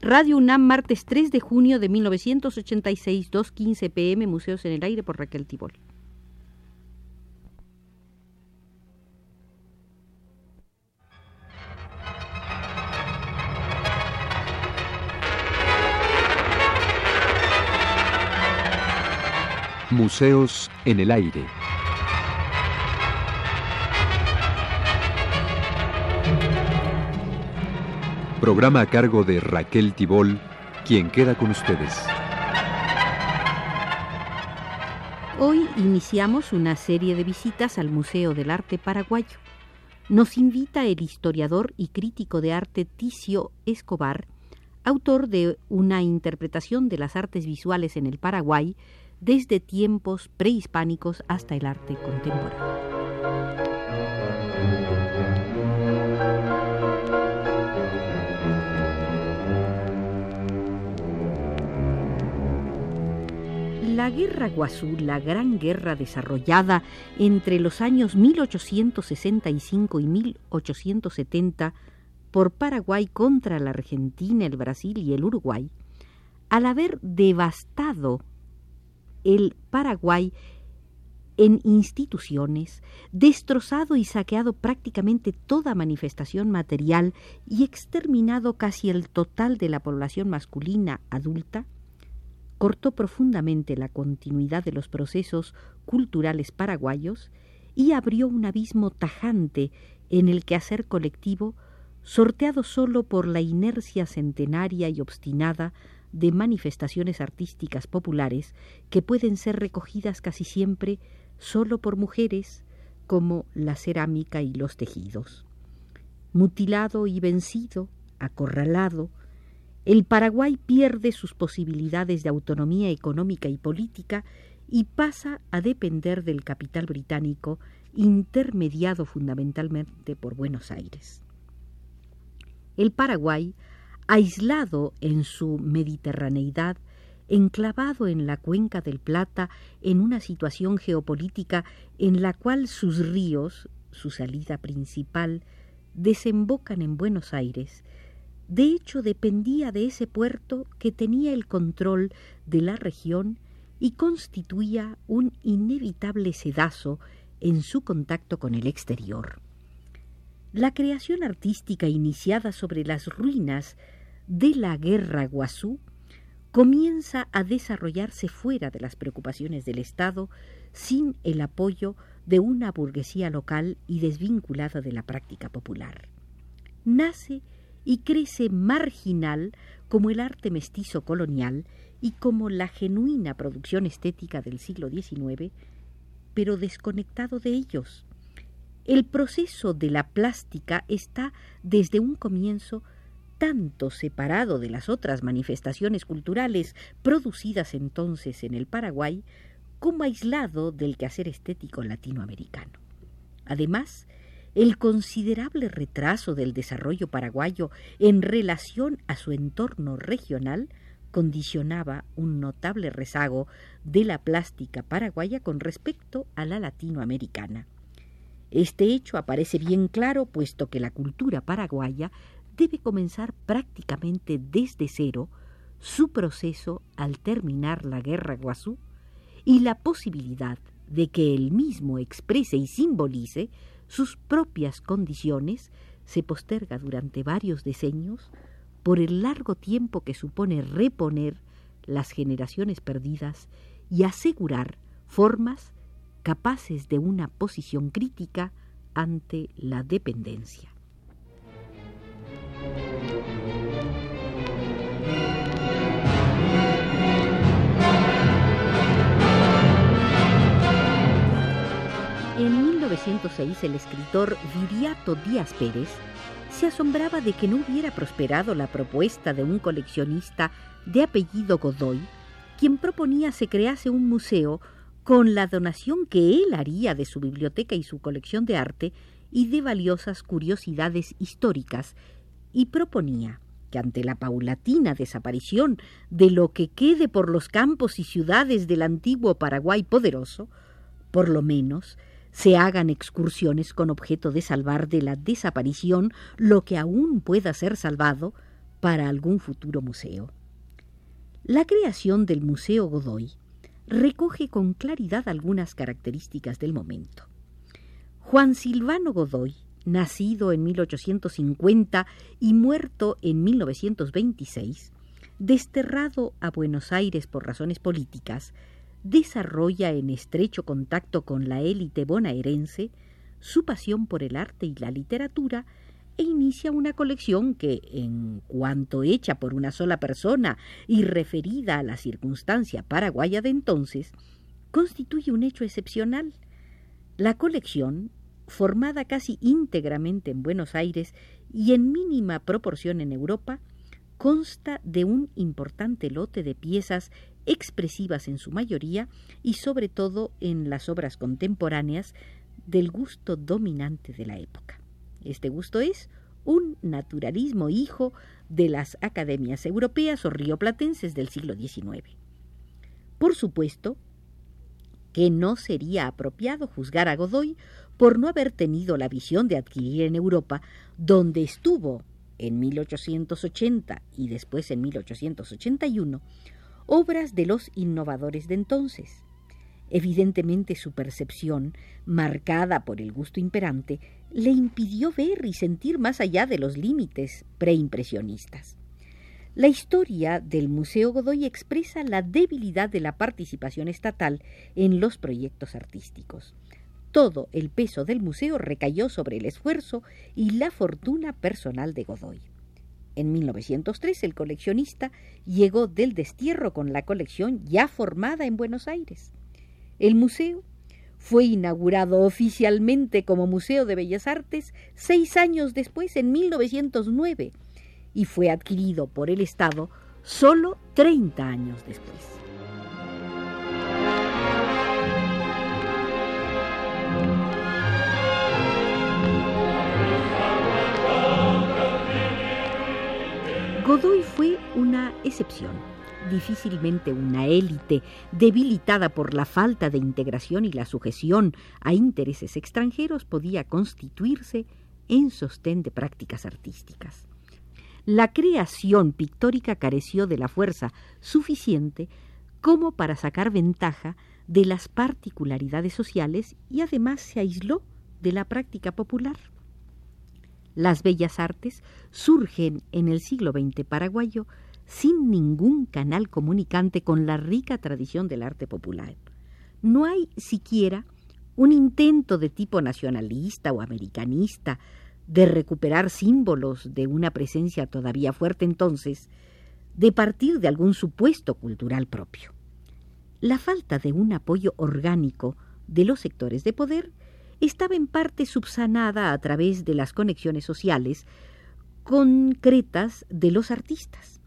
Radio UNAM, martes 3 de junio de 1986, 2.15 pm, Museos en el Aire por Raquel Tibol. Museos en el Aire. Programa a cargo de Raquel Tibol, quien queda con ustedes. Hoy iniciamos una serie de visitas al Museo del Arte Paraguayo. Nos invita el historiador y crítico de arte Ticio Escobar, autor de una interpretación de las artes visuales en el Paraguay desde tiempos prehispánicos hasta el arte contemporáneo. La Guerra Guazú, la gran guerra desarrollada entre los años 1865 y 1870 por Paraguay contra la Argentina, el Brasil y el Uruguay, al haber devastado el Paraguay en instituciones, destrozado y saqueado prácticamente toda manifestación material y exterminado casi el total de la población masculina adulta, cortó profundamente la continuidad de los procesos culturales paraguayos y abrió un abismo tajante en el quehacer colectivo, sorteado solo por la inercia centenaria y obstinada de manifestaciones artísticas populares que pueden ser recogidas casi siempre solo por mujeres, como la cerámica y los tejidos. Mutilado y vencido, acorralado, el Paraguay pierde sus posibilidades de autonomía económica y política y pasa a depender del capital británico, intermediado fundamentalmente por Buenos Aires. El Paraguay, aislado en su mediterraneidad, enclavado en la cuenca del Plata, en una situación geopolítica en la cual sus ríos, su salida principal, desembocan en Buenos Aires, de hecho, dependía de ese puerto que tenía el control de la región y constituía un inevitable sedazo en su contacto con el exterior. La creación artística iniciada sobre las ruinas de la guerra Guazú comienza a desarrollarse fuera de las preocupaciones del Estado sin el apoyo de una burguesía local y desvinculada de la práctica popular. Nace y crece marginal como el arte mestizo colonial y como la genuina producción estética del siglo XIX, pero desconectado de ellos. El proceso de la plástica está desde un comienzo tanto separado de las otras manifestaciones culturales producidas entonces en el Paraguay, como aislado del quehacer estético latinoamericano. Además, el considerable retraso del desarrollo paraguayo en relación a su entorno regional condicionaba un notable rezago de la plástica paraguaya con respecto a la latinoamericana. Este hecho aparece bien claro puesto que la cultura paraguaya debe comenzar prácticamente desde cero su proceso al terminar la guerra Guazú y la posibilidad de que él mismo exprese y simbolice sus propias condiciones se posterga durante varios decenios por el largo tiempo que supone reponer las generaciones perdidas y asegurar formas capaces de una posición crítica ante la dependencia. 1906 el escritor Viriato Díaz Pérez se asombraba de que no hubiera prosperado la propuesta de un coleccionista de apellido Godoy, quien proponía se crease un museo con la donación que él haría de su biblioteca y su colección de arte y de valiosas curiosidades históricas, y proponía que ante la paulatina desaparición de lo que quede por los campos y ciudades del antiguo Paraguay poderoso, por lo menos se hagan excursiones con objeto de salvar de la desaparición lo que aún pueda ser salvado para algún futuro museo. La creación del Museo Godoy recoge con claridad algunas características del momento. Juan Silvano Godoy, nacido en 1850 y muerto en 1926, desterrado a Buenos Aires por razones políticas, desarrolla en estrecho contacto con la élite bonaerense su pasión por el arte y la literatura e inicia una colección que, en cuanto hecha por una sola persona y referida a la circunstancia paraguaya de entonces, constituye un hecho excepcional. La colección, formada casi íntegramente en Buenos Aires y en mínima proporción en Europa, consta de un importante lote de piezas expresivas en su mayoría y sobre todo en las obras contemporáneas del gusto dominante de la época. Este gusto es un naturalismo hijo de las academias europeas o rioplatenses del siglo XIX. Por supuesto que no sería apropiado juzgar a Godoy por no haber tenido la visión de adquirir en Europa, donde estuvo en 1880 y después en 1881, obras de los innovadores de entonces, Evidentemente su percepción, marcada por el gusto imperante, le impidió ver y sentir más allá de los límites preimpresionistas. La historia del Museo Godoy expresa la debilidad de la participación estatal en los proyectos artísticos. Todo el peso del museo recayó sobre el esfuerzo y la fortuna personal de Godoy. En 1903 el coleccionista llegó del destierro con la colección ya formada en Buenos Aires. El museo fue inaugurado oficialmente como Museo de Bellas Artes seis años después, en 1909, y fue adquirido por el Estado solo 30 años después. Excepción difícilmente una élite debilitada por la falta de integración y la sujeción a intereses extranjeros podía constituirse en sostén de prácticas artísticas. La creación pictórica careció de la fuerza suficiente como para sacar ventaja de las particularidades sociales y además se aisló de la práctica popular. Las bellas artes surgen en el siglo XX paraguayo sin ningún canal comunicante con la rica tradición del arte popular. No hay siquiera un intento de tipo nacionalista o americanista de recuperar símbolos de una presencia todavía fuerte entonces, de partir de algún supuesto cultural propio. La falta de un apoyo orgánico de los sectores de poder estaba en parte subsanada a través de las conexiones sociales concretas de los artistas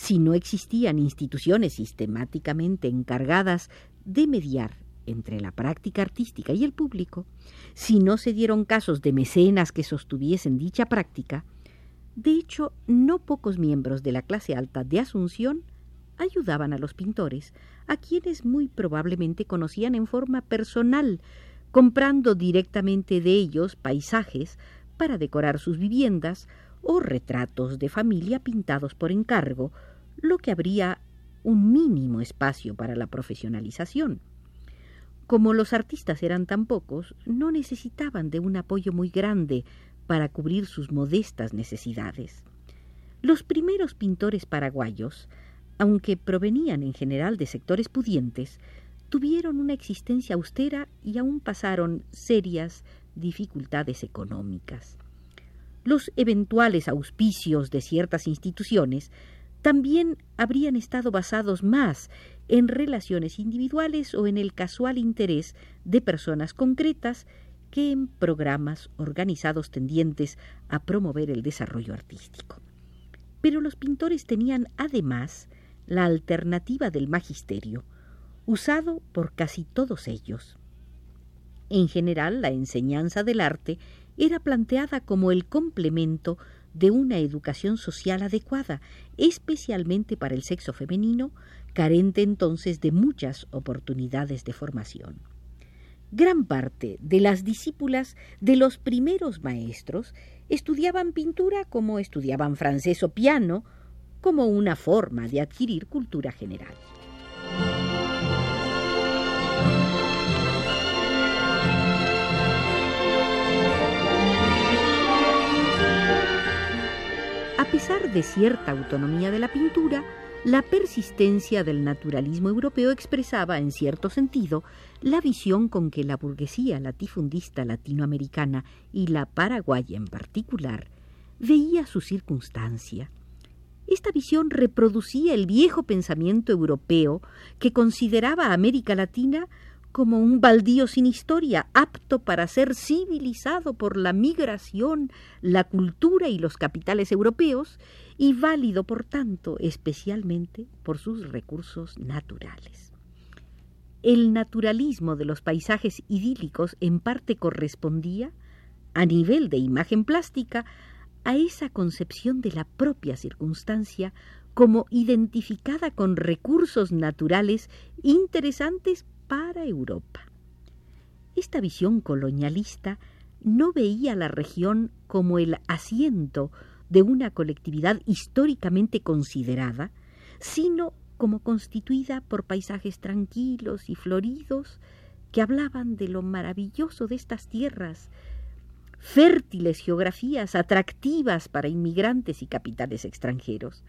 si no existían instituciones sistemáticamente encargadas de mediar entre la práctica artística y el público, si no se dieron casos de mecenas que sostuviesen dicha práctica, de hecho, no pocos miembros de la clase alta de Asunción ayudaban a los pintores, a quienes muy probablemente conocían en forma personal, comprando directamente de ellos paisajes para decorar sus viviendas o retratos de familia pintados por encargo, lo que habría un mínimo espacio para la profesionalización. Como los artistas eran tan pocos, no necesitaban de un apoyo muy grande para cubrir sus modestas necesidades. Los primeros pintores paraguayos, aunque provenían en general de sectores pudientes, tuvieron una existencia austera y aún pasaron serias dificultades económicas. Los eventuales auspicios de ciertas instituciones también habrían estado basados más en relaciones individuales o en el casual interés de personas concretas que en programas organizados tendientes a promover el desarrollo artístico. Pero los pintores tenían además la alternativa del magisterio, usado por casi todos ellos. En general, la enseñanza del arte era planteada como el complemento de una educación social adecuada, especialmente para el sexo femenino, carente entonces de muchas oportunidades de formación. Gran parte de las discípulas de los primeros maestros estudiaban pintura como estudiaban francés o piano, como una forma de adquirir cultura general. Pesar de cierta autonomía de la pintura, la persistencia del naturalismo europeo expresaba, en cierto sentido, la visión con que la burguesía latifundista latinoamericana y la paraguaya en particular veía su circunstancia. Esta visión reproducía el viejo pensamiento europeo que consideraba a América Latina como un baldío sin historia, apto para ser civilizado por la migración, la cultura y los capitales europeos, y válido, por tanto, especialmente por sus recursos naturales. El naturalismo de los paisajes idílicos en parte correspondía, a nivel de imagen plástica, a esa concepción de la propia circunstancia como identificada con recursos naturales interesantes para Europa. Esta visión colonialista no veía la región como el asiento de una colectividad históricamente considerada, sino como constituida por paisajes tranquilos y floridos que hablaban de lo maravilloso de estas tierras, fértiles geografías atractivas para inmigrantes y capitales extranjeros.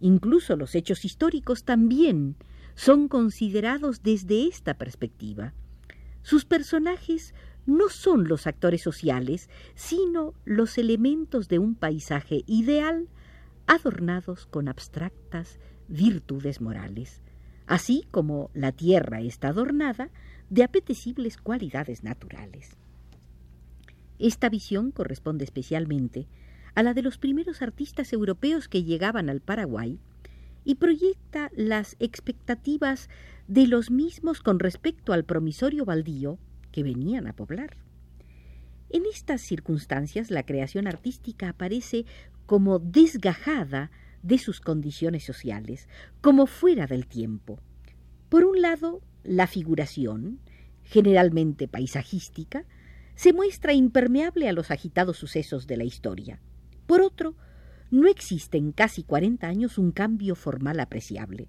Incluso los hechos históricos también son considerados desde esta perspectiva. Sus personajes no son los actores sociales, sino los elementos de un paisaje ideal adornados con abstractas virtudes morales, así como la tierra está adornada de apetecibles cualidades naturales. Esta visión corresponde especialmente a la de los primeros artistas europeos que llegaban al Paraguay y proyecta las expectativas de los mismos con respecto al promisorio baldío que venían a poblar. En estas circunstancias la creación artística aparece como desgajada de sus condiciones sociales, como fuera del tiempo. Por un lado, la figuración, generalmente paisajística, se muestra impermeable a los agitados sucesos de la historia. Por otro, no existe en casi 40 años un cambio formal apreciable.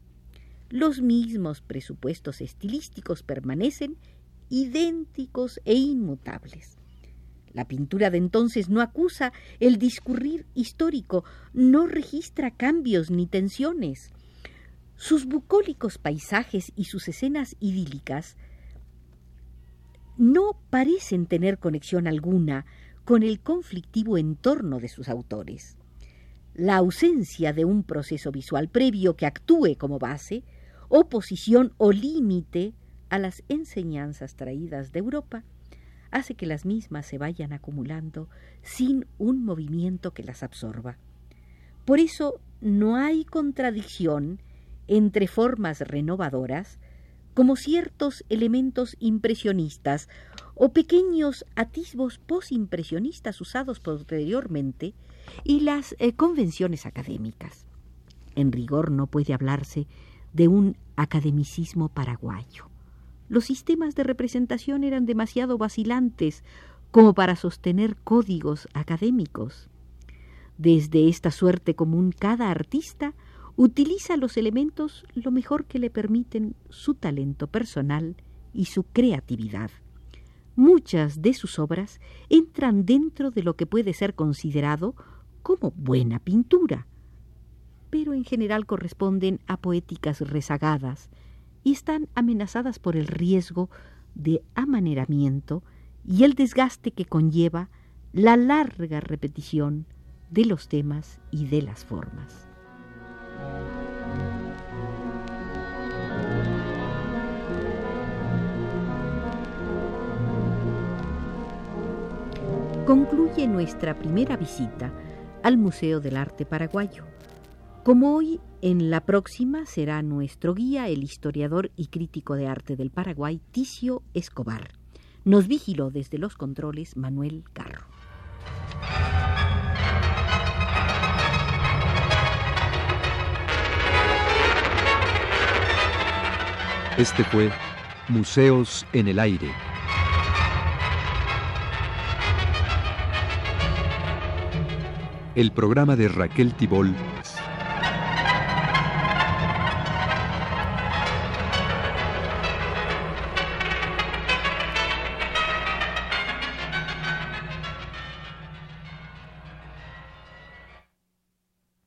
Los mismos presupuestos estilísticos permanecen idénticos e inmutables. La pintura de entonces no acusa el discurrir histórico, no registra cambios ni tensiones. Sus bucólicos paisajes y sus escenas idílicas no parecen tener conexión alguna con el conflictivo entorno de sus autores la ausencia de un proceso visual previo que actúe como base, oposición o límite a las enseñanzas traídas de Europa, hace que las mismas se vayan acumulando sin un movimiento que las absorba. Por eso no hay contradicción entre formas renovadoras como ciertos elementos impresionistas o pequeños atisbos posimpresionistas usados posteriormente y las eh, convenciones académicas. En rigor no puede hablarse de un academicismo paraguayo. Los sistemas de representación eran demasiado vacilantes como para sostener códigos académicos. Desde esta suerte común cada artista utiliza los elementos lo mejor que le permiten su talento personal y su creatividad. Muchas de sus obras entran dentro de lo que puede ser considerado como buena pintura, pero en general corresponden a poéticas rezagadas y están amenazadas por el riesgo de amaneramiento y el desgaste que conlleva la larga repetición de los temas y de las formas. Concluye nuestra primera visita al Museo del Arte Paraguayo. Como hoy, en la próxima será nuestro guía el historiador y crítico de arte del Paraguay, Ticio Escobar. Nos vigiló desde los controles Manuel Carro. Este fue Museos en el Aire. El programa de Raquel Tibol,